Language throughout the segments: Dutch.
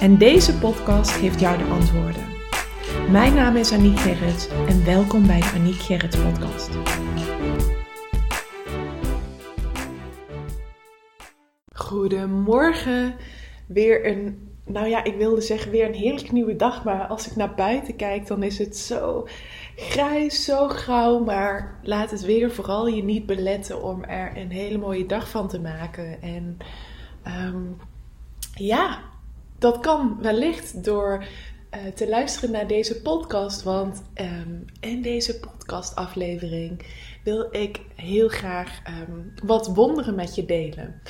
En deze podcast geeft jou de antwoorden. Mijn naam is Aniek Gerrits en welkom bij de Aniek Gerrits podcast. Goedemorgen. Weer een, nou ja, ik wilde zeggen weer een heerlijk nieuwe dag. Maar als ik naar buiten kijk, dan is het zo grijs, zo grauw. Maar laat het weer vooral je niet beletten om er een hele mooie dag van te maken. En ehm, ja, dat kan wellicht door uh, te luisteren naar deze podcast. Want um, in deze podcastaflevering wil ik heel graag um, wat wonderen met je delen.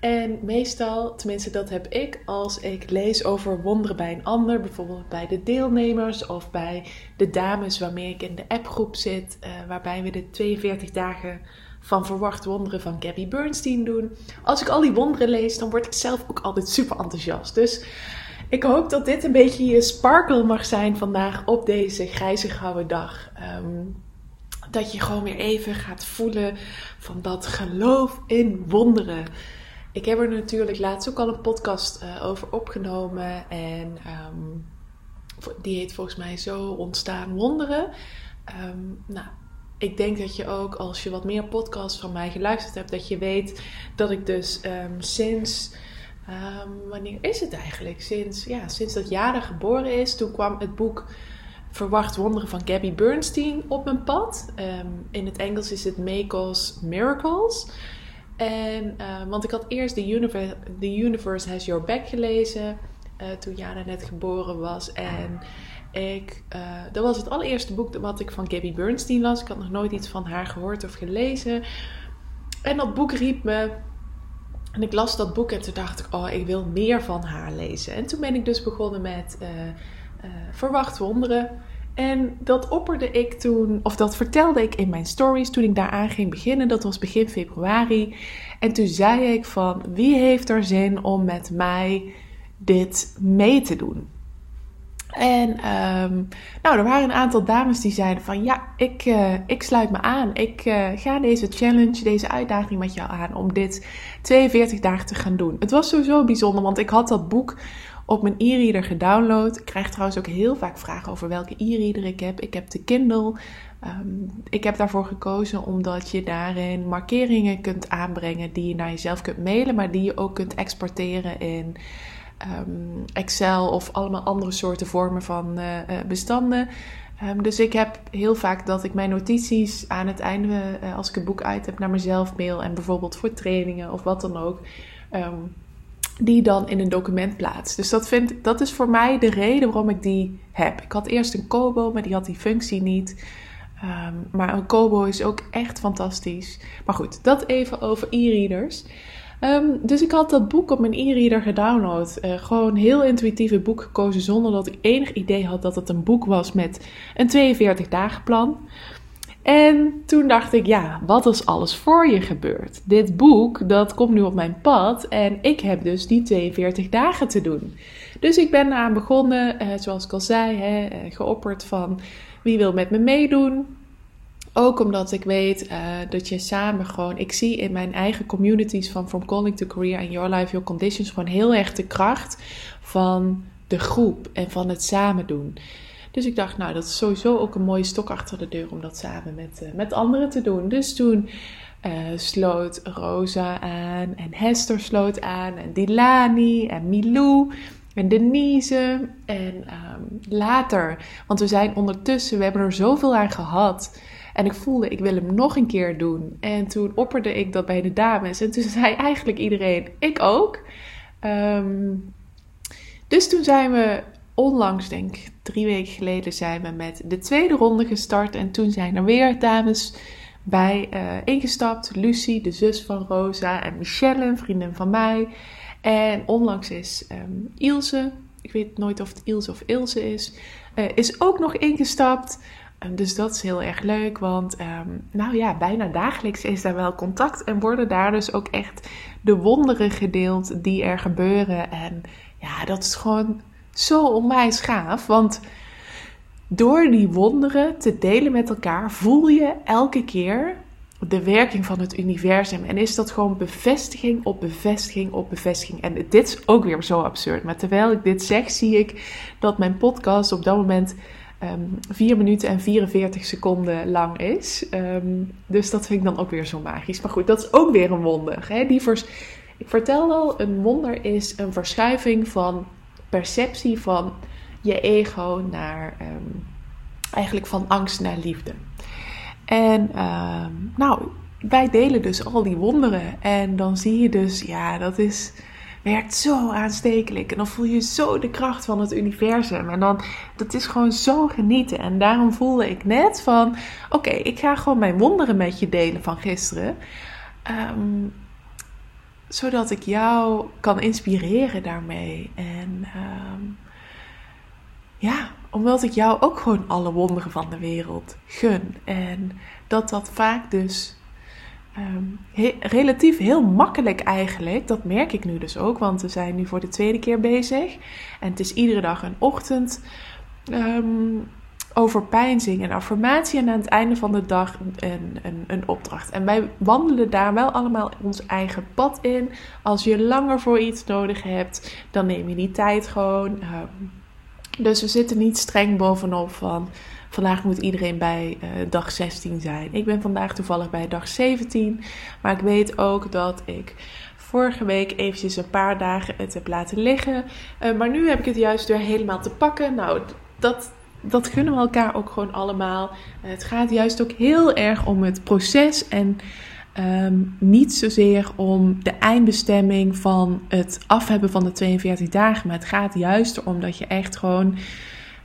En meestal, tenminste dat heb ik, als ik lees over wonderen bij een ander, bijvoorbeeld bij de deelnemers of bij de dames waarmee ik in de appgroep zit, uh, waarbij we de 42 dagen van Verwacht Wonderen van Gabby Bernstein doen. Als ik al die wonderen lees, dan word ik zelf ook altijd super enthousiast. Dus ik hoop dat dit een beetje je sparkle mag zijn vandaag op deze grijze gouden dag. Um, dat je gewoon weer even gaat voelen van dat geloof in wonderen. Ik heb er natuurlijk laatst ook al een podcast uh, over opgenomen. En um, die heet volgens mij Zo ontstaan wonderen. Um, nou, ik denk dat je ook, als je wat meer podcasts van mij geluisterd hebt, dat je weet dat ik dus um, sinds. Um, wanneer is het eigenlijk? Sinds, ja, sinds dat Jada geboren is, toen kwam het boek Verwacht Wonderen van Gabby Bernstein op mijn pad. Um, in het Engels is het Make's Miracles. En, uh, want ik had eerst The Universe, The Universe Has Your Back gelezen uh, toen Jada net geboren was. En ik, uh, dat was het allereerste boek wat ik van Gabby Bernstein las. Ik had nog nooit iets van haar gehoord of gelezen. En dat boek riep me. En ik las dat boek en toen dacht ik, oh, ik wil meer van haar lezen. En toen ben ik dus begonnen met uh, uh, Verwacht Wonderen. En dat opperde ik toen, of dat vertelde ik in mijn stories toen ik daaraan ging beginnen. Dat was begin februari. En toen zei ik van, wie heeft er zin om met mij dit mee te doen? En um, nou, er waren een aantal dames die zeiden van ja, ik, uh, ik sluit me aan. Ik uh, ga deze challenge, deze uitdaging met jou aan om dit 42 dagen te gaan doen. Het was sowieso bijzonder, want ik had dat boek op mijn e-reader gedownload. Ik krijg trouwens ook heel vaak vragen over welke e-reader ik heb. Ik heb de Kindle. Um, ik heb daarvoor gekozen omdat je daarin markeringen kunt aanbrengen die je naar jezelf kunt mailen, maar die je ook kunt exporteren in um, Excel of allemaal andere soorten vormen van uh, bestanden. Um, dus ik heb heel vaak dat ik mijn notities aan het einde, uh, als ik het boek uit heb, naar mezelf mail. En bijvoorbeeld voor trainingen of wat dan ook. Um, die dan in een document plaats. Dus dat, vind, dat is voor mij de reden waarom ik die heb. Ik had eerst een Kobo, maar die had die functie niet. Maar een Kobo is ook echt fantastisch. Maar goed, dat even over e-readers. Um, dus ik had dat boek op mijn e-reader gedownload. Uh, gewoon heel intuïtief boek gekozen zonder dat ik enig idee had dat het een boek was met een 42 dagen plan. En toen dacht ik, ja, wat als alles voor je gebeurt? Dit boek, dat komt nu op mijn pad en ik heb dus die 42 dagen te doen. Dus ik ben eraan begonnen, uh, zoals ik al zei, hè, uh, geopperd van wie wil met me meedoen. Ook omdat ik weet uh, dat je samen gewoon. Ik zie in mijn eigen communities van From Calling to Career en Your Life, Your Conditions gewoon heel erg de kracht van de groep en van het samen doen. Dus ik dacht, nou, dat is sowieso ook een mooie stok achter de deur om dat samen met, uh, met anderen te doen. Dus toen uh, sloot Rosa aan en Hester sloot aan en Dilani en Milou en Denise. En um, later, want we zijn ondertussen, we hebben er zoveel aan gehad. En ik voelde, ik wil hem nog een keer doen. En toen opperde ik dat bij de dames. En toen zei eigenlijk iedereen, ik ook. Um, dus toen zijn we onlangs, denk ik, drie weken geleden, zijn we met de tweede ronde gestart. En toen zijn er weer dames bij uh, ingestapt. Lucie, de zus van Rosa. En Michelle, een vriendin van mij. En onlangs is um, Ilse ik weet nooit of het Ilse of Ilse is, uh, is ook nog ingestapt. Dus dat is heel erg leuk, want ehm, nou ja, bijna dagelijks is daar wel contact en worden daar dus ook echt de wonderen gedeeld die er gebeuren. En ja, dat is gewoon zo onwijs gaaf, want door die wonderen te delen met elkaar voel je elke keer de werking van het universum. En is dat gewoon bevestiging op bevestiging op bevestiging. En dit is ook weer zo absurd. Maar terwijl ik dit zeg, zie ik dat mijn podcast op dat moment um, ehm, 4 minuten en 44 seconden lang is. Ehm, dus dat vind ik dan ook weer zo magisch. Maar goed, dat is ook weer een wonder. Hè? Ik vertel al, een wonder is een verschuiving van perceptie van je ego naar ehm, eigenlijk van angst naar liefde. En nou, wij delen dus al die wonderen. En dan zie je dus, ja, dat is, werkt zo aanstekelijk. En dan voel je zo de kracht van het universum. En dan, dat is gewoon zo genieten. En daarom voelde ik net van, oké, ik ga gewoon mijn wonderen met je delen van gisteren. Ehm, zodat ik jou kan inspireren daarmee. En um, ja, omdat ik jou ook gewoon alle wonderen van de wereld gun. En dat dat vaak dus um, relatief heel makkelijk eigenlijk, dat merk ik nu dus ook, want we zijn nu voor de tweede keer bezig. En het is iedere dag een ochtend um, overpeinzing en affirmatie en aan het einde van de dag een, een, een, opdracht. En wij wandelen daar wel allemaal ons eigen pad in. Als je langer voor iets nodig hebt, dan neem je die tijd gewoon. Um, dus we zitten niet streng bovenop van vandaag moet iedereen bij uh, dag 16 zijn. Ik ben vandaag toevallig bij dag 17, maar ik weet ook dat ik vorige week eventjes een paar dagen het heb laten liggen. Uh, maar nu heb ik het juist weer helemaal te pakken. Nou, dat, dat gunnen we elkaar ook gewoon allemaal. het gaat juist ook heel erg om het proces en um, niet zozeer om de eindbestemming van het afhebben van de 42 dagen. Maar het gaat juist erom dat je echt gewoon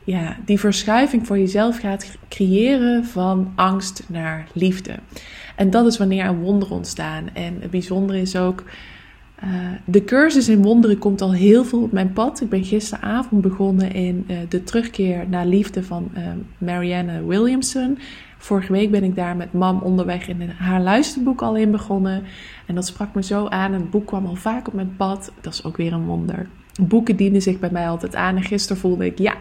ja, die verschuiving voor jezelf gaat creëren van angst naar liefde. En dat is wanneer er wonderen ontstaan. En het bijzondere is ook. Uh, de cursus in wonderen komt al heel veel op mijn pad. Ik ben gisteravond begonnen in uh, de terugkeer naar liefde van uh, Marianne Williamson. Vorige week ben ik daar met mam onderweg in haar luisterboek al in begonnen. En dat sprak me zo aan. En het boek kwam al vaak op mijn pad. Dat is ook weer een wonder. Boeken dienen zich bij mij altijd aan. En gisteren voelde ik, ja,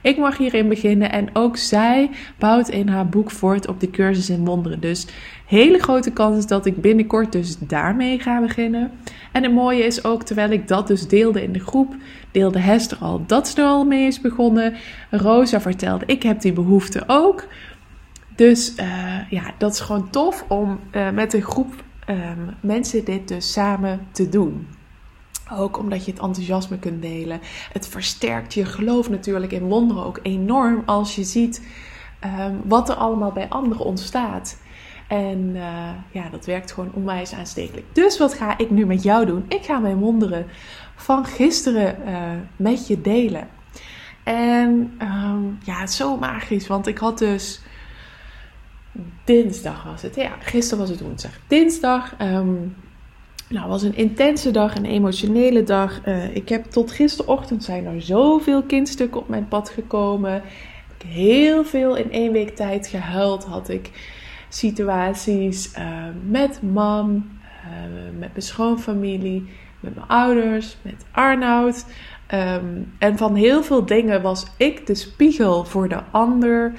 ik mag hierin beginnen. En ook zij bouwt in haar boek voort op de cursus in wonderen. Dus hele grote kans dat ik binnenkort dus daarmee ga beginnen. En het mooie is ook, terwijl ik dat dus deelde in de groep, deelde Hester al dat ze er al mee is begonnen. Rosa vertelde, ik heb die behoefte ook. Dus uh, ja, dat is gewoon tof om uh, met een groep um, mensen dit dus samen te doen. Ook omdat je het enthousiasme kunt delen. Het versterkt je geloof natuurlijk in wonderen ook enorm als je ziet um, wat er allemaal bij anderen ontstaat. En uh, ja, dat werkt gewoon onwijs aanstekelijk. Dus wat ga ik nu met jou doen? Ik ga mijn wonderen van gisteren met je delen. En um, ja, zo magisch, want ik had dus dinsdag was het. Ja, gisteren was het woensdag. Dinsdag. Um, nou, was een intense dag, een emotionele dag. Uh, ik heb tot gisterochtend zijn er zoveel kindstukken op mijn pad gekomen. Ik heel veel in één week tijd gehuild. Had ik situaties uh, met mam, uh, met mijn schoonfamilie, met mijn ouders, met Arnoud. Um, en van heel veel dingen was ik de spiegel voor de ander.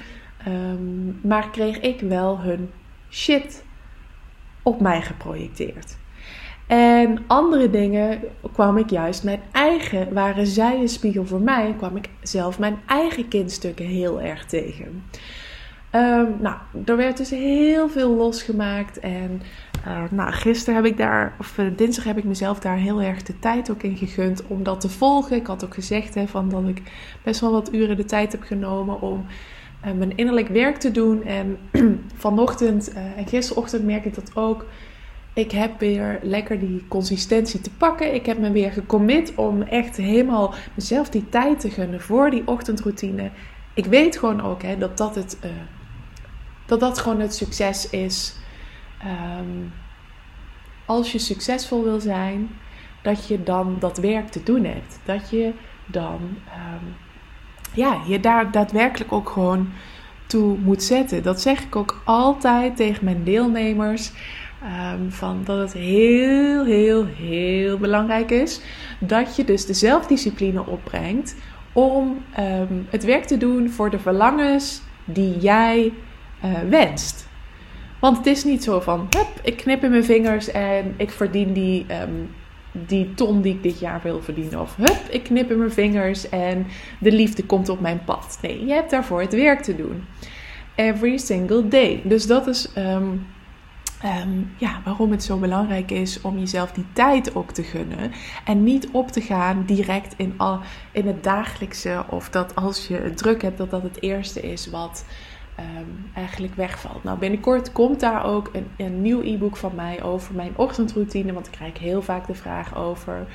Um, maar kreeg ik wel hun shit op mij geprojecteerd. En andere dingen kwam ik juist mijn eigen, waren zij een spiegel voor mij, kwam ik zelf mijn eigen kindstukken heel erg tegen. Um, nou, er werd dus heel veel losgemaakt. En uh, nou, gisteren heb ik daar, of uh, dinsdag heb ik mezelf daar heel erg de tijd ook in gegund om dat te volgen. Ik had ook gezegd hè, van dat ik best wel wat uren de tijd heb genomen om uh, mijn innerlijk werk te doen. En vanochtend en gisterochtend merk ik dat ook. Ik heb weer lekker die consistentie te pakken. Ik heb me weer gecommit om echt helemaal mezelf die tijd te gunnen voor die ochtendroutine. Ik weet gewoon ook hè, dat dat het dat dat gewoon het succes is. Um, als je succesvol wil zijn, dat je dan dat werk te doen hebt. Dat je dan ehm, ja, je daar daadwerkelijk ook gewoon toe moet zetten. Dat zeg ik ook altijd tegen mijn deelnemers. Ehm, van dat het heel, heel, heel belangrijk is dat je dus de zelfdiscipline opbrengt om ehm, het werk te doen voor de verlangens die jij uh, wenst. Want het is niet zo van, hup, ik knip in mijn vingers en ik verdien die, ehm, die ton die ik dit jaar wil verdienen. Of hup, ik knip in mijn vingers en de liefde komt op mijn pad. Nee, je hebt daarvoor het werk te doen. Every single day. Dus dat is Ehm, ja, waarom het zo belangrijk is om jezelf die tijd ook te gunnen. En niet op te gaan direct in, al, in het dagelijkse. Of dat als je het druk hebt, dat dat het eerste is wat ehm, eigenlijk wegvalt. Nou, binnenkort komt daar ook een, een nieuw e-book van mij over mijn ochtendroutine. Want ik krijg heel vaak de vraag over.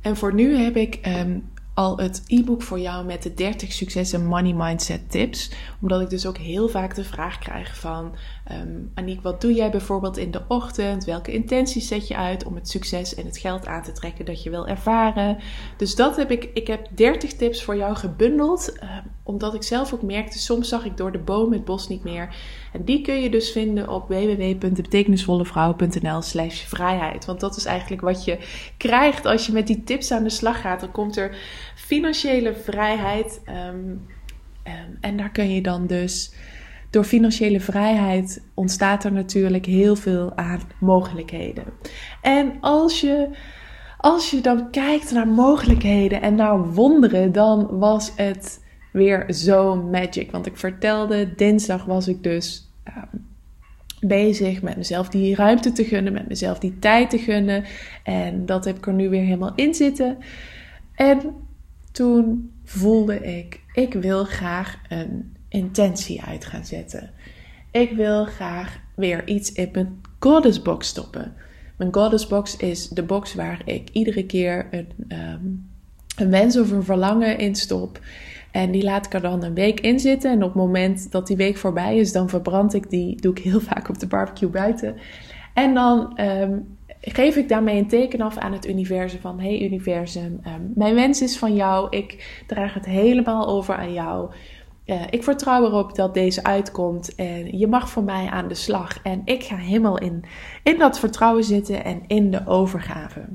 En voor nu heb ik ehm, al het e-book voor jou met de 30 succes en money mindset tips. Omdat ik dus ook heel vaak de vraag krijg van... Um, Aniek, wat doe jij bijvoorbeeld in de ochtend? Welke intenties zet je uit om het succes en het geld aan te trekken dat je wil ervaren? Dus dat heb ik, ik heb 30 tips voor jou gebundeld. Uh, omdat ik zelf ook merkte, soms zag ik door de boom het bos niet meer. En die kun je dus vinden op www.betekenisvolleVrouw.nl slash vrijheid. Want dat is eigenlijk wat je krijgt als je met die tips aan de slag gaat. Dan komt er financiële vrijheid. Um, um, en daar kun je dan dus door financiële vrijheid ontstaat er natuurlijk heel veel aan mogelijkheden. En als je, als je dan kijkt naar mogelijkheden en naar wonderen, dan was het weer zo magic. Want ik vertelde, dinsdag was ik dus ehm, bezig met mezelf die ruimte te gunnen, met mezelf die tijd te gunnen. En dat heb ik er nu weer helemaal in zitten. En toen voelde ik, ik wil graag een intentie uit gaan zetten. Ik wil graag weer iets in mijn Goddess Box stoppen. Mijn Goddess Box is de box waar ik iedere keer een, ehm, een wens of een verlangen in stop. En die laat ik er dan een week in zitten. En op het moment dat die week voorbij is, dan verbrand ik die. Doe ik heel vaak op de barbecue buiten. En dan ehm, geef ik daarmee een teken af aan het universum van... Hey universum, ehm, mijn wens is van jou. Ik draag het helemaal over aan jou. Uh, ik vertrouw erop dat deze uitkomt en je mag voor mij aan de slag. En ik ga helemaal in, in dat vertrouwen zitten en in de overgave.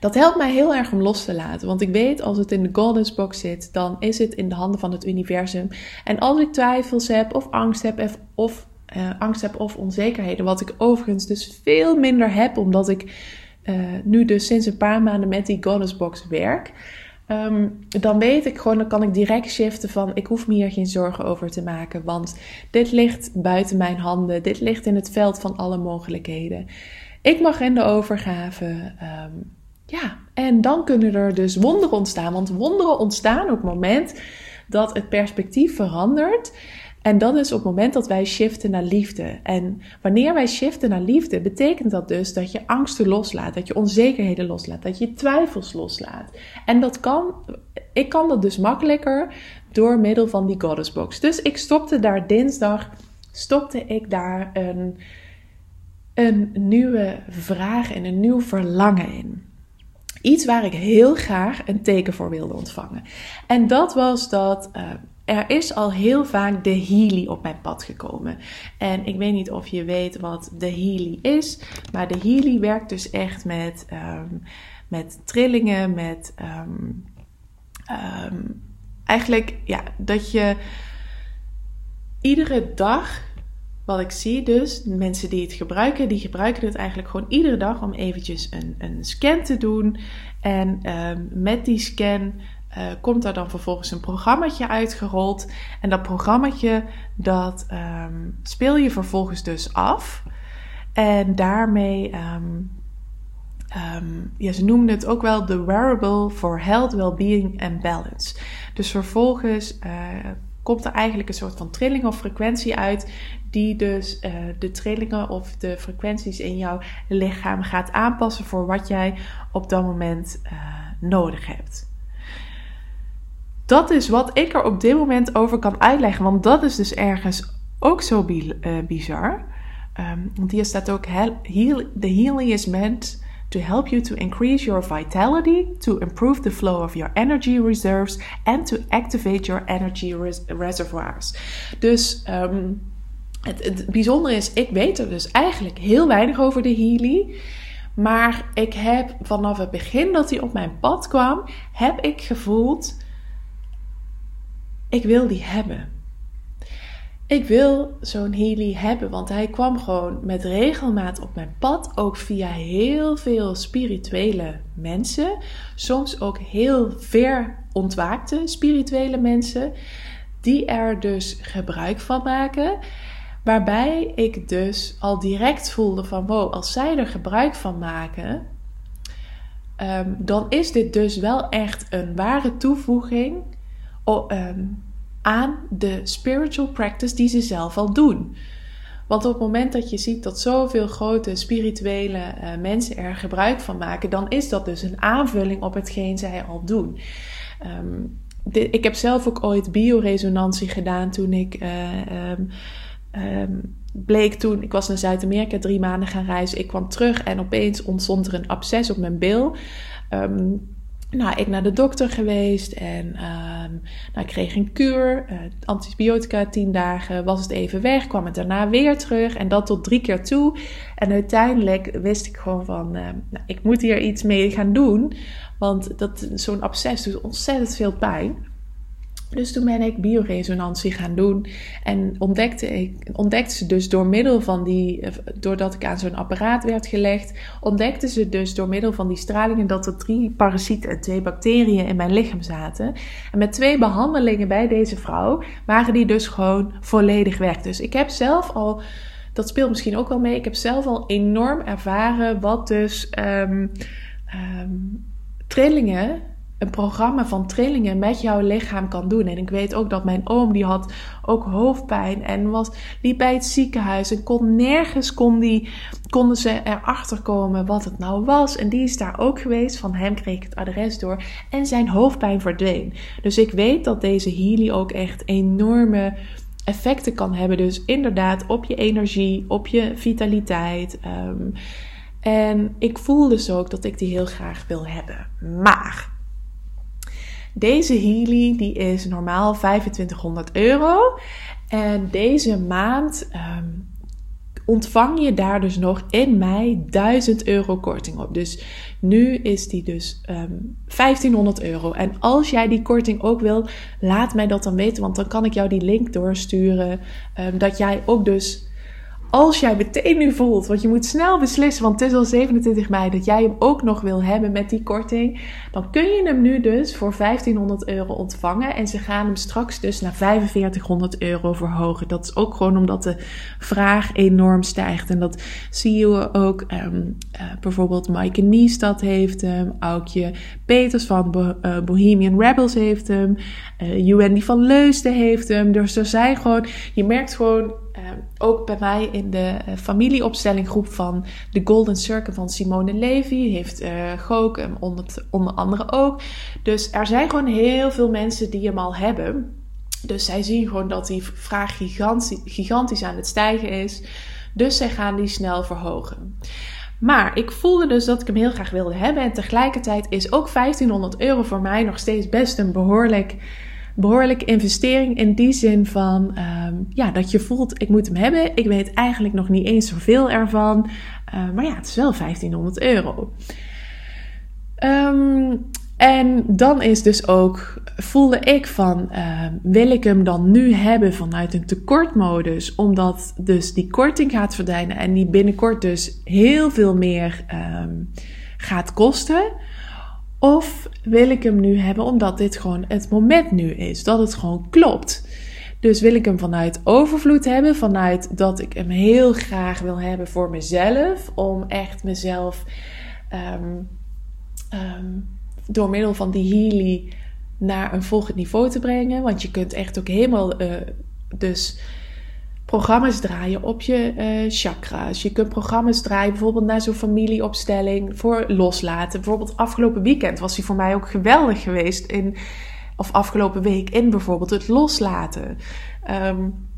Dat helpt mij heel erg om los te laten. Want ik weet, als het in de Golden Box zit, dan is het in de handen van het universum. En als ik twijfels heb, of angst heb, of, uh, angst heb of onzekerheden, wat ik overigens dus veel minder heb, omdat ik uh, nu dus sinds een paar maanden met die Golden Box werk. Um, dan weet ik gewoon, dan kan ik direct shiften van ik hoef me hier geen zorgen over te maken, want dit ligt buiten mijn handen, dit ligt in het veld van alle mogelijkheden. Ik mag in de overgave. Um, ja, en dan kunnen er dus wonderen ontstaan, want wonderen ontstaan op het moment dat het perspectief verandert. En dat is op het moment dat wij shiften naar liefde. En wanneer wij shiften naar liefde, betekent dat dus dat je angsten loslaat, dat je onzekerheden loslaat, dat je twijfels loslaat. En dat kan, ik kan dat dus makkelijker door middel van die Goddess Box. Dus ik stopte daar dinsdag, stopte ik daar een, een nieuwe vraag en een nieuw verlangen in. Iets waar ik heel graag een teken voor wilde ontvangen. En dat was dat. Uh, er is al heel vaak de Healy op mijn pad gekomen. En ik weet niet of je weet wat de Healy is. Maar de Healy werkt dus echt met, um, met trillingen, met um, um, eigenlijk ja, dat je iedere dag wat ik zie dus, mensen die het gebruiken, die gebruiken het eigenlijk gewoon iedere dag om eventjes een, een scan te doen. En met die scan uh, komt er dan vervolgens een programmaatje uitgerold. En dat programmaatje, dat um, speel je vervolgens dus af. En daarmee, um, ja, ze noemen het ook wel de wearable for health, well-being and balance. Dus vervolgens uh, komt er eigenlijk een soort van trilling of frequentie uit, die dus uh, de trillingen of de frequenties in jouw lichaam gaat aanpassen voor wat jij op dat moment nodig hebt dat is wat ik er op dit moment over kan uitleggen. Want dat is dus ergens ook zo uh, bizar. Um, want hier staat ook: heal, The healing is meant to help you to increase your vitality, to improve the flow of your energy reserves and to activate your energy res reservoirs. Dus um, het, het bijzondere is, ik weet er dus eigenlijk heel weinig over de Healy. Maar ik heb vanaf het begin dat hij op mijn pad kwam, heb ik gevoeld, ik wil die hebben. Ik wil zo'n Healy hebben, want hij kwam gewoon met regelmaat op mijn pad. Ook via heel veel spirituele mensen. Soms ook heel ver ontwaakte spirituele mensen. Die er dus gebruik van maken. Waarbij ik dus al direct voelde van wow, als zij er gebruik van maken, ehm, dan is dit dus wel echt een ware toevoeging ehm, aan de spiritual practice die ze zelf al doen. Want op het moment dat je ziet dat zoveel grote spirituele uh, mensen er gebruik van maken, dan is dat dus een aanvulling op hetgeen zij al doen. Ehm, ik heb zelf ook ooit bioresonantie gedaan toen ik. Uh, um, bleek toen, ik was naar Zuid-Amerika drie maanden gaan reizen. Ik kwam terug en opeens ontstond er een absces op mijn bil. Nou, ik naar de dokter geweest en um, nou, ik kreeg een kuur, uh, antibiotica tien dagen, was het even weg, kwam het daarna weer terug en dat tot drie keer toe. En uiteindelijk wist ik gewoon van, uh, nou, ik moet hier iets mee gaan doen, want zo'n absces doet ontzettend veel pijn. Dus toen ben ik bioresonantie gaan doen en ontdekte, ik, ontdekte ze dus door middel van die, eh, doordat ik aan zo'n apparaat werd gelegd, ontdekte ze dus door middel van die stralingen dat er drie parasieten en twee bacteriën in mijn lichaam zaten. En met twee behandelingen bij deze vrouw waren die dus gewoon volledig weg. Dus ik heb zelf al, dat speelt misschien ook wel mee, ik heb zelf al enorm ervaren wat dus um, um, trillingen een programma van trillingen met jouw lichaam kan doen. En ik weet ook dat mijn oom, die had ook hoofdpijn en was, liep bij het ziekenhuis en kon nergens kon die, konden ze erachter komen wat het nou was. En die is daar ook geweest. Van hem kreeg ik het adres door en zijn hoofdpijn verdween. Dus ik weet dat deze Healy ook echt enorme effecten kan hebben. Dus inderdaad op je energie, op je vitaliteit. Um, en ik voel dus ook dat ik die heel graag wil hebben. Maar deze Healy die is normaal 2500 euro. En deze maand um, ontvang je daar dus nog in mei 1000 euro korting op. Dus nu is die dus um, ehm, 1500 euro. En als jij die korting ook wil, laat mij dat dan weten. Want dan kan ik jou die link doorsturen. Um, dat jij ook dus als jij meteen nu voelt, want je moet snel beslissen, want het is al 27 mei, dat jij hem ook nog wil hebben met die korting, dan kun je hem nu dus voor 1500 euro ontvangen. En ze gaan hem straks dus naar 4500 euro verhogen. Dat is ook gewoon omdat de vraag enorm stijgt. En dat zie je ook. Um, uh, bijvoorbeeld Maaike Niestad heeft hem, Aukje Peters van uh, Bohemian Rebels heeft hem, uh, van Leusden heeft hem. Dus er zijn gewoon, je merkt gewoon Ehm, ook bij mij in de uh, familieopstellinggroep van de Golden Circle van Simone Levy heeft uh, Gook hem onder, onder andere ook. Dus er zijn gewoon heel veel mensen die hem al hebben. Dus zij zien gewoon dat die vraag gigantisch, gigantisch aan het stijgen is. Dus zij gaan die snel verhogen. Maar ik voelde dus dat ik hem heel graag wilde hebben. En tegelijkertijd is ook 1500 euro voor mij nog steeds best een behoorlijk behoorlijke investering in die zin van um, ja, dat je voelt, ik moet hem hebben. Ik weet eigenlijk nog niet eens zoveel ervan. Uh, maar ja, het is wel 1500 euro. Um, en dan is dus ook, voelde ik van, uh, wil ik hem dan nu hebben vanuit een tekortmodus, omdat dus die korting gaat verdwijnen en die binnenkort dus heel veel meer gaat kosten. Of wil ik hem nu hebben omdat dit gewoon het moment nu is, dat het gewoon klopt. Dus wil ik hem vanuit overvloed hebben, vanuit dat ik hem heel graag wil hebben voor mezelf, om echt mezelf um, um, door middel van die Healy naar een volgend niveau te brengen. Want je kunt echt ook helemaal uh, dus programma's draaien op je uh, chakra's. Je kunt programma's draaien bijvoorbeeld naar zo'n familieopstelling voor loslaten. Bijvoorbeeld afgelopen weekend was die voor mij ook geweldig geweest. In, of afgelopen week in bijvoorbeeld het loslaten. Um,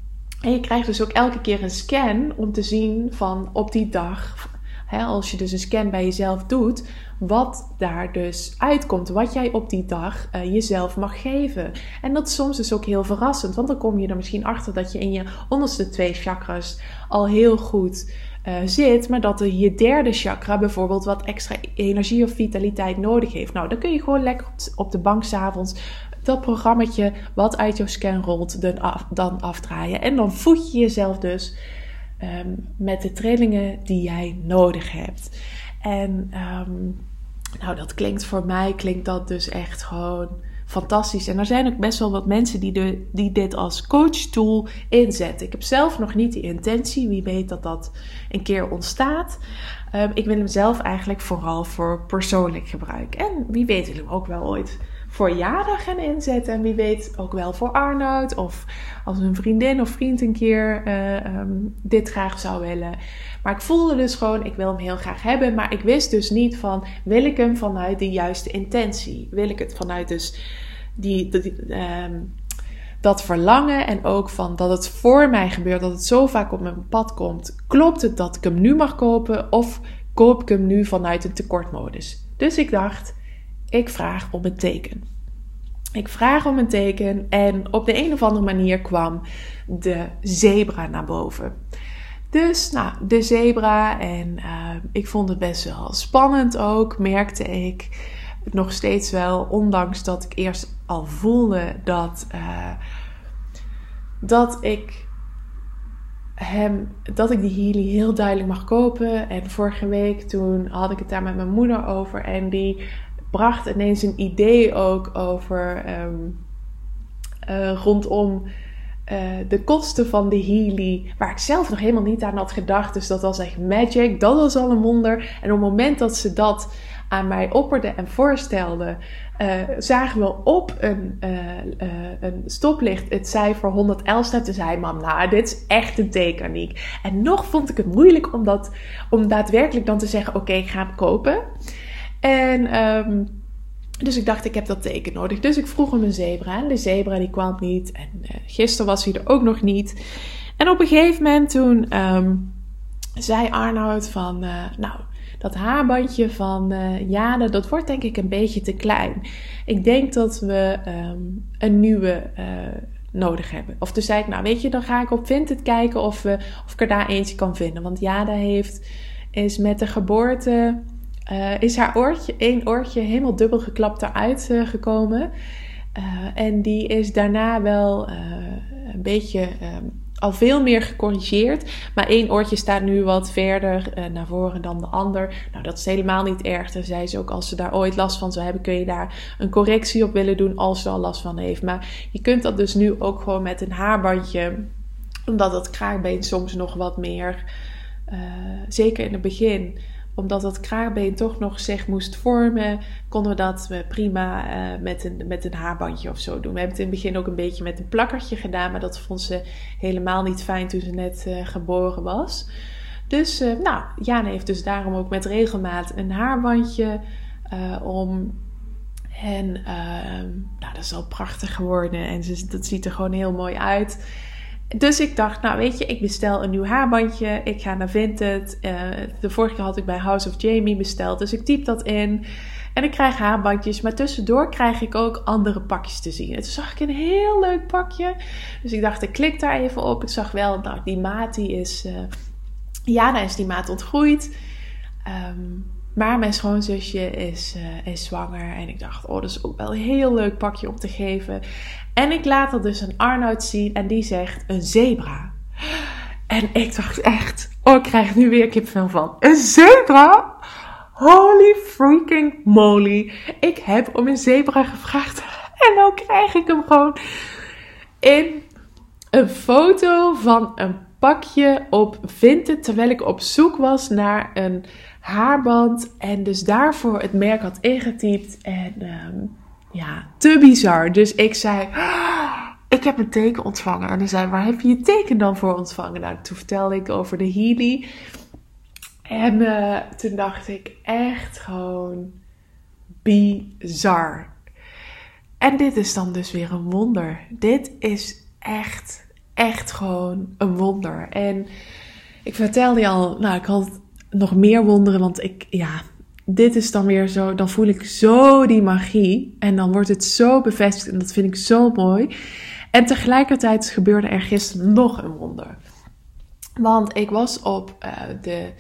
en je krijgt dus ook elke keer een scan om te zien van op die dag hè, als je dus een scan bij jezelf doet, wat daar dus uitkomt. Wat jij op die dag uh, jezelf mag geven. En dat is soms dus ook heel verrassend, want dan kom je er misschien achter dat je in je onderste twee chakras al heel goed uh, zit, maar dat er je derde chakra bijvoorbeeld wat extra energie of vitaliteit nodig heeft. Nou, dan kun je gewoon lekker op de bank s'avonds dat programmaatje wat uit jouw scan rolt dan, dan afdraaien. En dan voed je jezelf dus um, met de trillingen die jij nodig hebt. En um, nou, dat klinkt voor mij, klinkt dat dus echt gewoon fantastisch. En er zijn ook best wel wat mensen die, de, die dit als coach-tool inzetten. Ik heb zelf nog niet die intentie. Wie weet dat dat een keer ontstaat. Um, ik wil hem zelf eigenlijk vooral voor persoonlijk gebruik. En wie weet wil hem ook wel ooit voor jaren gaan inzetten. En wie weet ook wel voor Arnoud. Of als een vriendin of vriend een keer uh, um, dit graag zou willen. Maar ik voelde dus gewoon, ik wil hem heel graag hebben. Maar ik wist dus niet van, wil ik hem vanuit de juiste intentie? Wil ik het vanuit dus die, um, dat verlangen en ook van dat het voor mij gebeurt, dat het zo vaak op mijn pad komt. Klopt het dat ik hem nu mag kopen of koop ik hem nu vanuit een tekortmodus? Dus ik dacht, ik vraag om een teken. Ik vraag om een teken en op de een of andere manier kwam de zebra naar boven. Dus, nou, de zebra en uh, ik vond het best wel spannend ook, merkte ik nog steeds wel, ondanks dat ik eerst al voelde dat, uh, dat ik hem, dat ik die Healy heel duidelijk mag kopen. En vorige week toen had ik het daar met mijn moeder over en die bracht ineens een idee ook over um, uh, rondom uh, de kosten van de Healy, waar ik zelf nog helemaal niet aan had gedacht. Dus dat was echt magic, dat was al een wonder. En op het moment dat ze dat aan mij opperde en voorstelde, uh, zagen we op een, een stoplicht het cijfer 111 staan. Toen zei mam, nou, dit is echt een tekeniek. En nog vond ik het moeilijk om, dat, om daadwerkelijk dan te zeggen, oké, ik ga hem kopen. En um, dus ik dacht, ik heb dat teken nodig. Dus ik vroeg hem een zebra. En de zebra die kwam niet. En uh, gisteren was hij er ook nog niet. En op een gegeven moment toen um, zei Arnoud van... Uh, nou, dat haarbandje van uh, Jade, dat wordt denk ik een beetje te klein. Ik denk dat we um, een nieuwe nodig hebben. Of toen zei ik, nou weet je, dan ga ik op Vinted kijken of, we, of ik er daar eentje kan vinden. Want Jade heeft, is met de geboorte uh, is haar oortje, één oortje helemaal dubbel geklapt eruit uh, gekomen. Uh, en die is daarna wel een beetje al veel meer gecorrigeerd. Maar één oortje staat nu wat verder naar voren dan de ander. Nou, dat is helemaal niet erg. Dan zei ze ook, als ze daar ooit last van zou hebben, kun je daar een correctie op willen doen als ze al last van heeft. Maar je kunt dat dus nu ook gewoon met een haarbandje, omdat het kraakbeen soms nog wat meer, zeker in het begin omdat dat kraakbeen toch nog zich moest vormen, konden we dat prima uh, met, een, met een haarbandje of zo doen. We hebben het in het begin ook een beetje met een plakkertje gedaan, maar dat vond ze helemaal niet fijn toen ze net uh, geboren was. Dus, uh, nou, Jana heeft dus daarom ook met regelmaat een haarbandje om. En nou, dat is al prachtig geworden en ze, dat ziet er gewoon heel mooi uit. Dus ik dacht, nou weet je, ik bestel een nieuw haarbandje. Ik ga naar Vinted. Uh, de vorige keer had ik bij House of Jamie besteld. Dus ik typ dat in. En ik krijg haarbandjes. Maar tussendoor krijg ik ook andere pakjes te zien. En toen zag ik een heel leuk pakje. Dus ik dacht, ik klik daar even op. Ik zag wel, nou die maat die is... Uh, ja, daar is die maat ontgroeid. Um, maar mijn schoonzusje is, uh, is zwanger. En ik dacht, oh, dat is ook wel een heel leuk pakje om te geven. En ik laat er dus een Arnoud zien. En die zegt een zebra. En ik dacht echt, oh, ik krijg nu weer kipvel van. Een zebra? Holy freaking moly. Ik heb om een zebra gevraagd. En dan krijg ik hem gewoon in een foto van een pakje op Vinted. Terwijl ik op zoek was naar een haarband. En dus daarvoor het merk had ingetypt. En um, ja, te bizar. Dus ik zei, ah, ik heb een teken ontvangen. En dan zei waar heb je je teken dan voor ontvangen? Nou, toen vertelde ik over de Healy. En uh, toen dacht ik echt gewoon bizar. En dit is dan dus weer een wonder. Dit is echt, echt gewoon een wonder. En ik vertelde je al, nou, ik had nog meer wonderen, want ik, ja, dit is dan weer zo, dan voel ik zo die magie. En dan wordt het zo bevestigd en dat vind ik zo mooi. En tegelijkertijd gebeurde er gisteren nog een wonder. Want ik was op uh, de,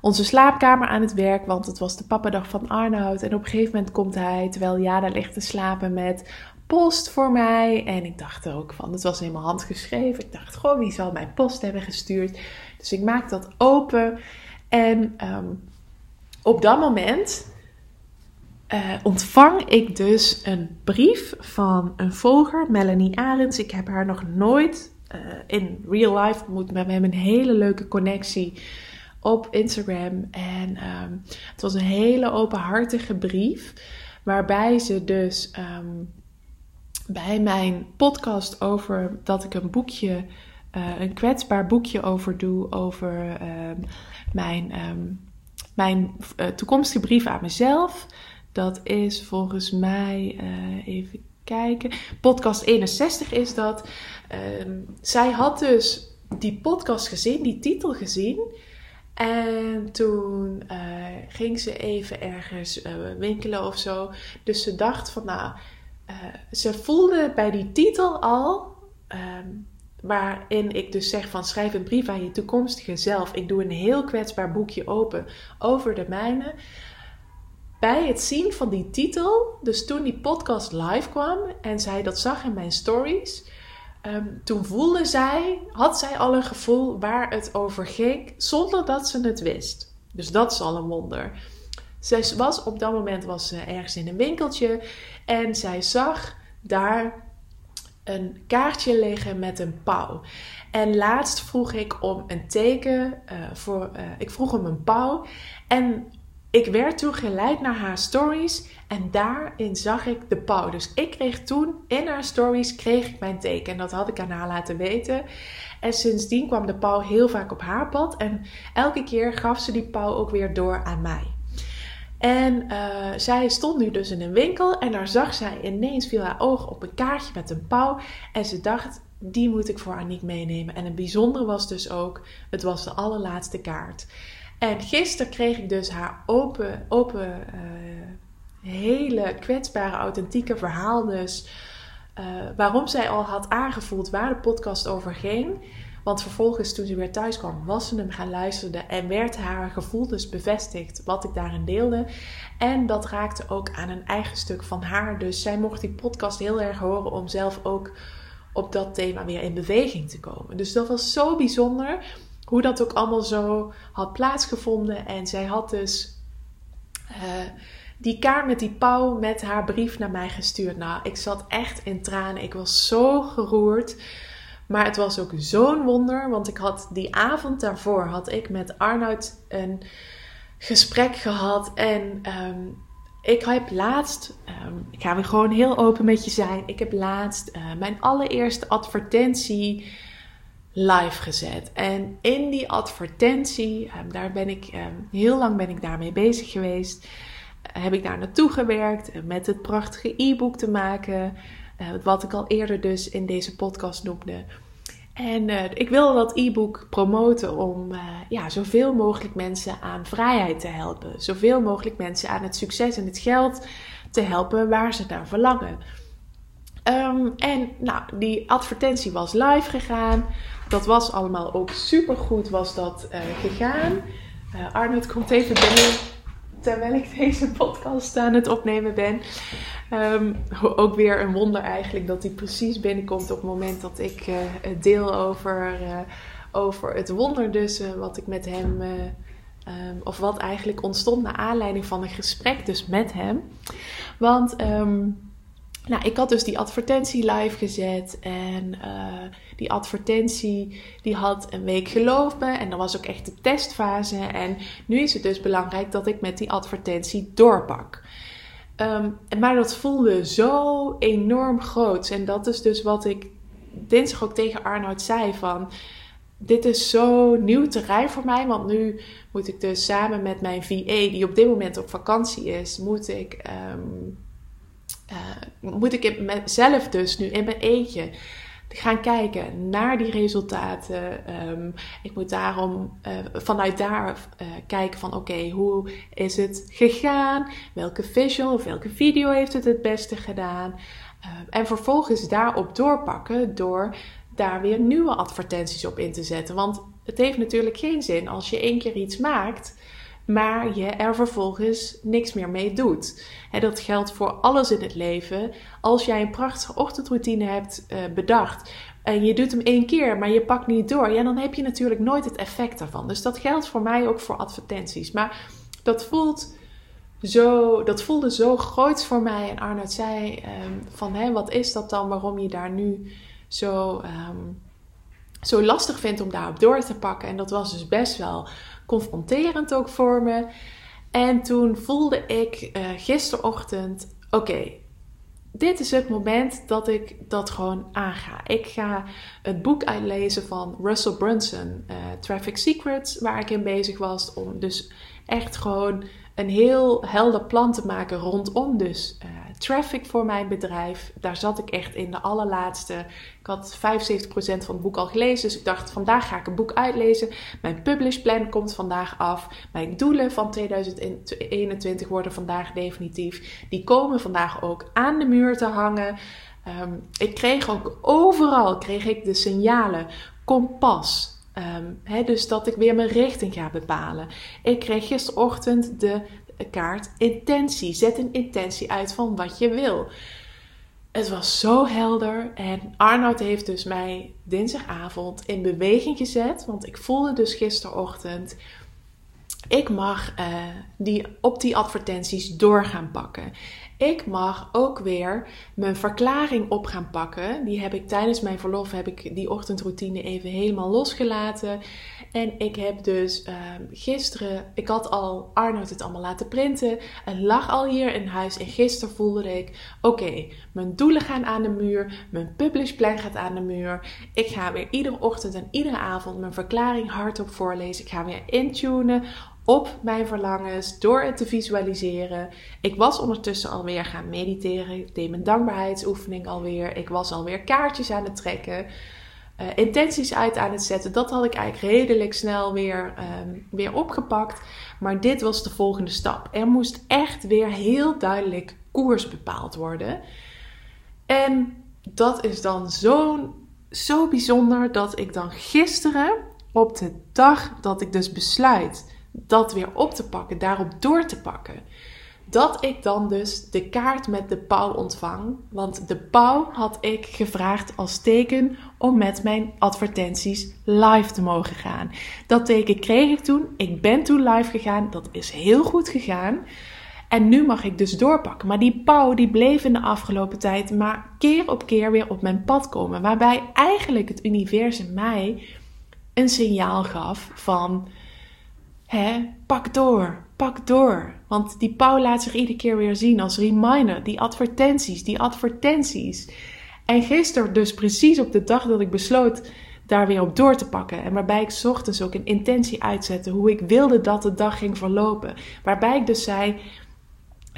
onze slaapkamer aan het werk, want het was de pappadag van Arnoud. En op een gegeven moment komt hij, terwijl Jada ligt te slapen, met post voor mij. En ik dacht er ook van, het was helemaal handgeschreven. Ik dacht, goh, wie zal mijn post hebben gestuurd? Dus ik maak dat open. En um, op dat moment uh, ontvang ik dus een brief van een volger, Melanie Arends. Ik heb haar nog nooit uh, in real life ontmoet, maar we hebben een hele leuke connectie op Instagram. En um, het was een hele openhartige brief, waarbij ze dus um, bij mijn podcast over dat ik een boekje, uh, een kwetsbaar boekje over doe, over mijn mijn uh, toekomstige brief aan mezelf. Dat is volgens mij, uh, even kijken, podcast 61 is dat. Uh, zij had dus die podcast gezien, die titel gezien. En toen uh, ging ze even ergens winkelen of zo. Dus ze dacht van nou, ze voelde bij die titel al um, waarin ik dus zeg van schrijf een brief aan je toekomstige zelf. Ik doe een heel kwetsbaar boekje open over de mijne. Bij het zien van die titel, dus toen die podcast live kwam en zij dat zag in mijn stories, um, toen voelde zij, had zij al een gevoel waar het over ging, zonder dat ze het wist. Dus dat is al een wonder. Zij was op dat moment was ze ergens in een winkeltje en zij zag daar een kaartje liggen met een pauw. En laatst vroeg ik om een teken uh, voor. Uh, ik vroeg om een pauw. En ik werd toen geleid naar haar stories. En daarin zag ik de pauw. Dus ik kreeg toen in haar stories kreeg ik mijn teken. En dat had ik aan haar laten weten. En sindsdien kwam de pauw heel vaak op haar pad. En elke keer gaf ze die pauw ook weer door aan mij. En uh, zij stond nu dus in een winkel en daar zag zij ineens viel haar oog op een kaartje met een pauw. En ze dacht, die moet ik voor Aniek meenemen. En het bijzondere was dus ook, het was de allerlaatste kaart. En gisteren kreeg ik dus haar open, open uh, hele kwetsbare, authentieke verhaal dus. Uh, waarom zij al had aangevoeld waar de podcast over ging. Want vervolgens, toen ze weer thuis kwam, was ze hem gaan luisteren en werd haar gevoel dus bevestigd wat ik daarin deelde. En dat raakte ook aan een eigen stuk van haar. Dus zij mocht die podcast heel erg horen om zelf ook op dat thema weer in beweging te komen. Dus dat was zo bijzonder hoe dat ook allemaal zo had plaatsgevonden. En zij had dus uh, die kaart met die pauw met haar brief naar mij gestuurd. Nou, ik zat echt in tranen. Ik was zo geroerd. Maar het was ook zo'n wonder, want ik had die avond daarvoor had ik met Arnoud een gesprek gehad. En um, ik heb laatst, um, ik ga weer gewoon heel open met je zijn. Ik heb laatst uh, mijn allereerste advertentie live gezet. En in die advertentie, um, daar ben ik heel lang ben ik daarmee bezig geweest. Heb ik daar naartoe gewerkt uh, met het prachtige e-book te maken. Uh, wat ik al eerder dus in deze podcast noemde. En uh, ik wilde dat e-book promoten om uh, ja, zoveel mogelijk mensen aan vrijheid te helpen. Zoveel mogelijk mensen aan het succes en het geld te helpen waar ze naar verlangen. Um, en nou, die advertentie was live gegaan. Dat was allemaal ook super goed was dat gegaan. Arnold komt even binnen terwijl ik deze podcast aan het opnemen ben. Um, ook weer een wonder eigenlijk dat hij precies binnenkomt op het moment dat ik uh, het deel over, uh, over het wonder dus uh, wat ik met hem, um, of wat eigenlijk ontstond naar aanleiding van een gesprek dus met hem. Want um, nou, ik had dus die advertentie live gezet en die advertentie die had een week gelopen en dat was ook echt de testfase. En nu is het dus belangrijk dat ik met die advertentie doorpak. Um, maar dat voelde zo enorm groot. En dat is dus wat ik dinsdag ook tegen Arnoud zei van... Dit is zo nieuw terrein voor mij, want nu moet ik dus samen met mijn VA, die op dit moment op vakantie is, moet ik, um, moet ik zelf dus nu in mijn eentje gaan kijken naar die resultaten. Ehm, ik moet daarom uh, vanuit daar uh, kijken van oké, hoe is het gegaan? Welke visual of welke video heeft het het beste gedaan? Uh, en vervolgens daarop doorpakken door daar weer nieuwe advertenties op in te zetten. Want het heeft natuurlijk geen zin als je één keer iets maakt, maar je er vervolgens niks meer mee doet. En dat geldt voor alles in het leven. Als jij een prachtige ochtendroutine hebt uh, bedacht en je doet hem één keer, maar je pakt niet door, ja, dan heb je natuurlijk nooit het effect daarvan. Dus dat geldt voor mij ook voor advertenties. Maar dat voelt zo, dat voelde zo groot voor mij. En Arnoud zei um, van, hé, wat is dat dan? Waarom je daar nu zo, um, zo lastig vindt om daarop door te pakken. En dat was dus best wel confronterend ook voor me. En toen voelde ik uh, gisterochtend: oké, dit is het moment dat ik dat gewoon aanga. Ik ga het boek uitlezen van Russell Brunson, uh, Traffic Secrets, waar ik in bezig was. Om dus echt gewoon een heel helder plan te maken rondom dus uh, traffic voor mijn bedrijf. Daar zat ik echt in de allerlaatste. Ik had 75% van het boek al gelezen. Dus ik dacht, vandaag ga ik een boek uitlezen. Mijn publish plan komt vandaag af. Mijn doelen van 2021 worden vandaag definitief. Die komen vandaag ook aan de muur te hangen. Um, ik kreeg ook overal kreeg ik de signalen. Kompas, Um, dus dat ik weer mijn richting ga bepalen. Ik kreeg gisterochtend de kaart intentie. Zet een intentie uit van wat je wil. Het was zo helder en Arnoud heeft dus mij dinsdagavond in beweging gezet. Want ik voelde dus gisterochtend, ik mag uh, die, op die advertenties door gaan pakken. Ik mag ook weer mijn verklaring op gaan pakken. Die heb ik tijdens mijn verlof, heb ik die ochtendroutine even helemaal losgelaten. En ik heb dus uh, gisteren, ik had al Arnoud het allemaal laten printen. Het lag al hier in huis. En gisteren voelde ik, oké, mijn doelen gaan aan de muur. Mijn publish plan gaat aan de muur. Ik ga weer iedere ochtend en iedere avond mijn verklaring hardop voorlezen. Ik ga weer intunen op mijn verlangens door het te visualiseren. Ik was ondertussen alweer gaan mediteren. Ik deed mijn dankbaarheidsoefening alweer. Ik was alweer kaartjes aan het trekken. Uh, intenties uit aan het zetten. Dat had ik eigenlijk redelijk snel weer, um, weer opgepakt. Maar dit was de volgende stap. Er moest echt weer heel duidelijk koers bepaald worden. En dat is dan zo, zo bijzonder dat ik dan gisteren, op de dag dat ik dus besluit dat weer op te pakken, daarop door te pakken. Dat ik dan dus de kaart met de pauw ontvang. Want de pauw had ik gevraagd als teken om met mijn advertenties live te mogen gaan. Dat teken kreeg ik toen. Ik ben toen live gegaan. Dat is heel goed gegaan. En nu mag ik dus doorpakken. Maar die pauw die bleef in de afgelopen tijd maar keer op keer weer op mijn pad komen. Waarbij eigenlijk het universum mij een signaal gaf van Hè, pak door, pak door. Want die pauw laat zich iedere keer weer zien als reminder. Die advertenties, die advertenties. En gisteren dus precies op de dag dat ik besloot daar weer op door te pakken. En waarbij ik ochtends ook een intentie uitzette hoe ik wilde dat de dag ging verlopen. Waarbij ik dus zei,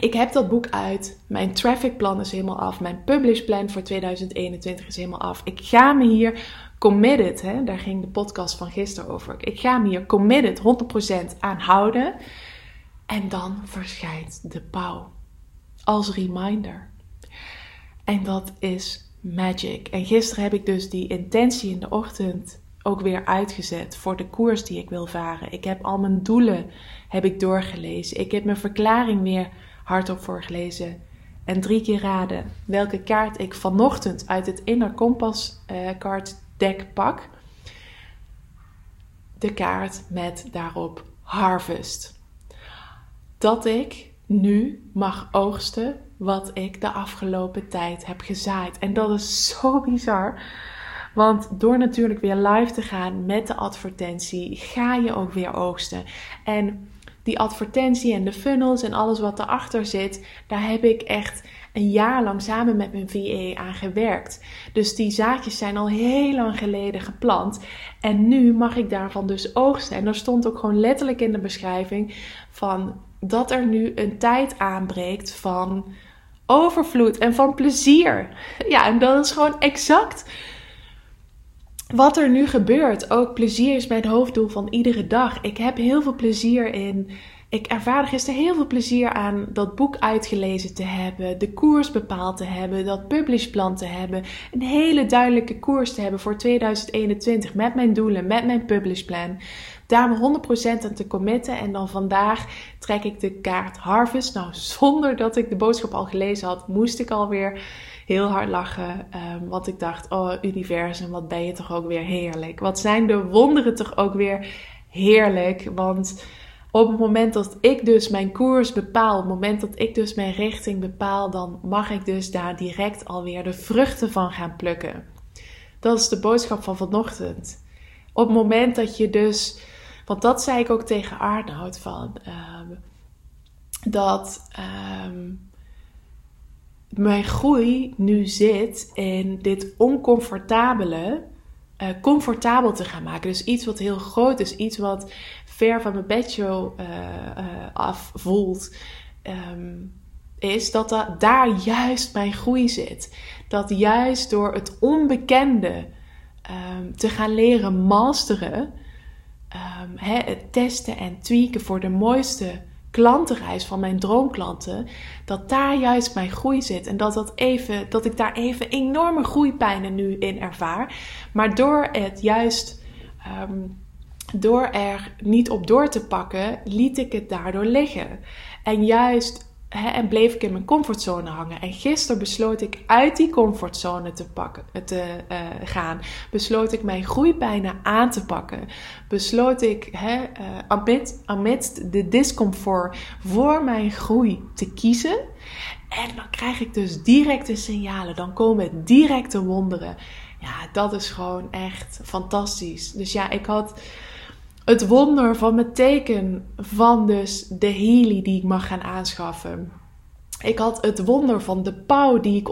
ik heb dat boek uit. Mijn traffic plan is helemaal af. Mijn publish plan voor 2021 is helemaal af. Ik ga me hier committed, hè, daar ging de podcast van gisteren over. Ik ga me hier committed 100% aan houden. En dan verschijnt de pauw als reminder. En dat is magic. En gisteren heb ik dus die intentie in de ochtend ook weer uitgezet voor de koers die ik wil varen. Ik heb al mijn doelen heb ik doorgelezen. Ik heb mijn verklaring weer hardop voorgelezen. En drie keer raden welke kaart ik vanochtend uit het Inner Kompas uh, kaart deck pak. De kaart met daarop harvest. Dat ik nu mag oogsten wat ik de afgelopen tijd heb gezaaid. En dat is zo bizar. Want door natuurlijk weer live te gaan met de advertentie, ga je ook weer oogsten. En die advertentie en de funnels en alles wat erachter zit, daar heb ik echt een jaar lang samen met mijn VA aan gewerkt. Dus die zaadjes zijn al heel lang geleden geplant. En nu mag ik daarvan dus oogsten. En er stond ook gewoon letterlijk in de beschrijving van dat er nu een tijd aanbreekt van overvloed en van plezier. Ja, en dat is gewoon exact wat er nu gebeurt, ook plezier is mijn hoofddoel van iedere dag. Ik heb heel veel plezier in. Ik ervaar gisteren heel veel plezier aan dat boek uitgelezen te hebben, de koers bepaald te hebben, dat publishplan te hebben, een hele duidelijke koers te hebben voor 2021 met mijn doelen, met mijn publishplan. Daar me 100% aan te committen en dan vandaag trek ik de kaart Harvest. Nou, zonder dat ik de boodschap al gelezen had, moest ik alweer heel hard lachen. Um, want ik dacht, oh universum, wat ben je toch ook weer heerlijk. Wat zijn de wonderen toch ook weer heerlijk. Want op het moment dat ik dus mijn koers bepaal, op het moment dat ik dus mijn richting bepaal, dan mag ik dus daar direct alweer de vruchten van gaan plukken. Dat is de boodschap van vanochtend. Op het moment dat je dus, want dat zei ik ook tegen Arnoud van, um, dat um, mijn groei nu zit in dit oncomfortabele uh, comfortabel te gaan maken. Dus iets wat heel groot is, iets wat ver van mijn bedshow uh, uh, af voelt, um, is dat, daar juist mijn groei zit. Dat juist door het onbekende um, te gaan leren masteren, um, het testen en tweaken voor de mooiste klantenreis van mijn droomklanten, dat daar juist mijn groei zit. En dat, dat, even, dat ik daar even enorme groeipijnen nu in ervaar. Maar door het juist, um, door er niet op door te pakken, liet ik het daardoor liggen. En juist en bleef ik in mijn comfortzone hangen. En gisteren besloot ik uit die comfortzone te, pakken, te uh, gaan. Besloot ik mijn groeipijnen aan te pakken. Besloot ik he, uh, amidst, amidst de discomfort voor mijn groei te kiezen. En dan krijg ik dus directe signalen. Dan komen directe wonderen. Ja, dat is gewoon echt fantastisch. Dus ja, ik had het wonder van mijn teken van dus de Healy die ik mag gaan aanschaffen. Ik had het wonder van de pauw die ik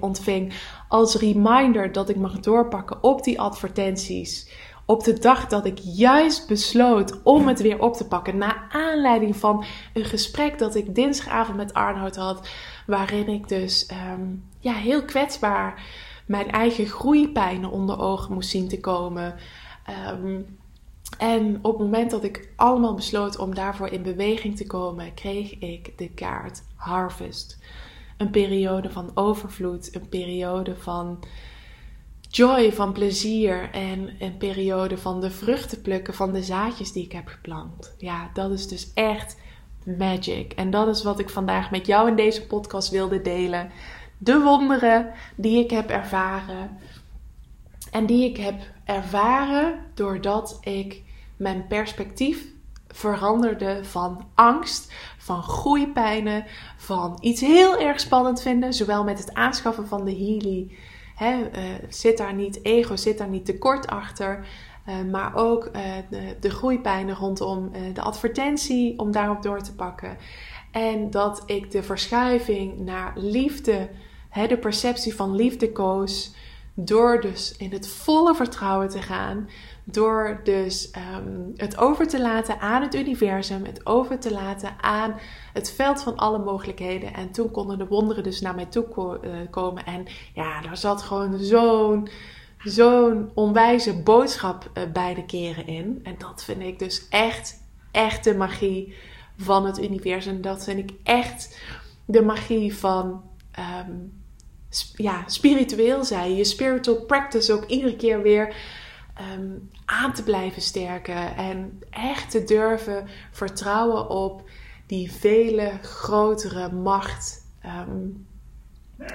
ontving als reminder dat ik mag doorpakken op die advertenties. Op de dag dat ik juist besloot om het weer op te pakken. Naar aanleiding van een gesprek dat ik dinsdagavond met Arnoud had. Waarin ik dus um, ja, heel kwetsbaar mijn eigen groeipijnen onder ogen moest zien te komen. Um, en op het moment dat ik allemaal besloot om daarvoor in beweging te komen, kreeg ik de kaart Harvest. Een periode van overvloed, een periode van joy, van plezier en een periode van de vruchten plukken van de zaadjes die ik heb geplant. Ja, dat is dus echt magic. En dat is wat ik vandaag met jou in deze podcast wilde delen. De wonderen die ik heb ervaren. En die ik heb ervaren doordat ik mijn perspectief veranderde van angst, van groeipijnen, van iets heel erg spannend vinden, zowel met het aanschaffen van de Healy. Uh, zit daar niet ego, zit daar niet tekort achter. Uh, maar ook uh, de, groeipijnen rondom de advertentie, om daarop door te pakken. En dat ik de verschuiving naar liefde, de perceptie van liefde koos, door dus in het volle vertrouwen te gaan door dus um, het over te laten aan het universum, het over te laten aan het veld van alle mogelijkheden. En toen konden de wonderen dus naar mij toe uh, komen. En ja, daar zat gewoon zo'n zo'n onwijze boodschap uh, beide keren in. En dat vind ik dus echt, echt de magie van het universum. Dat vind ik echt de magie van. Um, ja, spiritueel zijn. Je spiritual practice ook iedere keer weer um, aan te blijven sterken en echt te durven vertrouwen op die vele grotere macht. Um,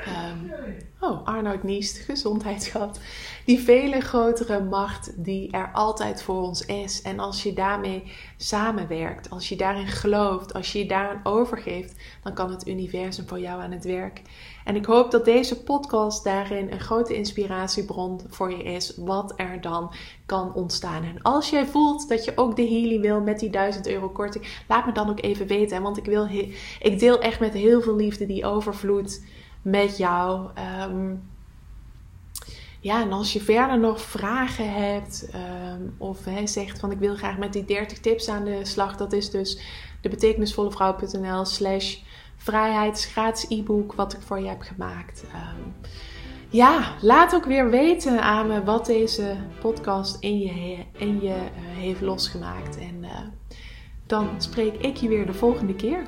um, oh, Arnoud Niest, gezondheidsschat. Die vele grotere macht die er altijd voor ons is. En als je daarmee samenwerkt, als je daarin gelooft, als je je daaraan overgeeft, dan kan het universum voor jou aan het werk. En ik hoop dat deze podcast daarin een grote inspiratiebron voor je is, wat er dan kan ontstaan. En als jij voelt dat je ook de Healy wil met die 1000 euro korting, laat me dan ook even weten. Want ik, wil ik deel echt met heel veel liefde die overvloed met jou. Um, ja, en als je verder nog vragen hebt um, of he, zegt van ik wil graag met die 30 tips aan de slag, dat is dus de betekenisvolleVrouw.nl slash vrijheid, gratis e-book wat ik voor je heb gemaakt. Um, ja, laat ook weer weten aan me wat deze podcast in je, in je heeft losgemaakt. En dan spreek ik je weer de volgende keer.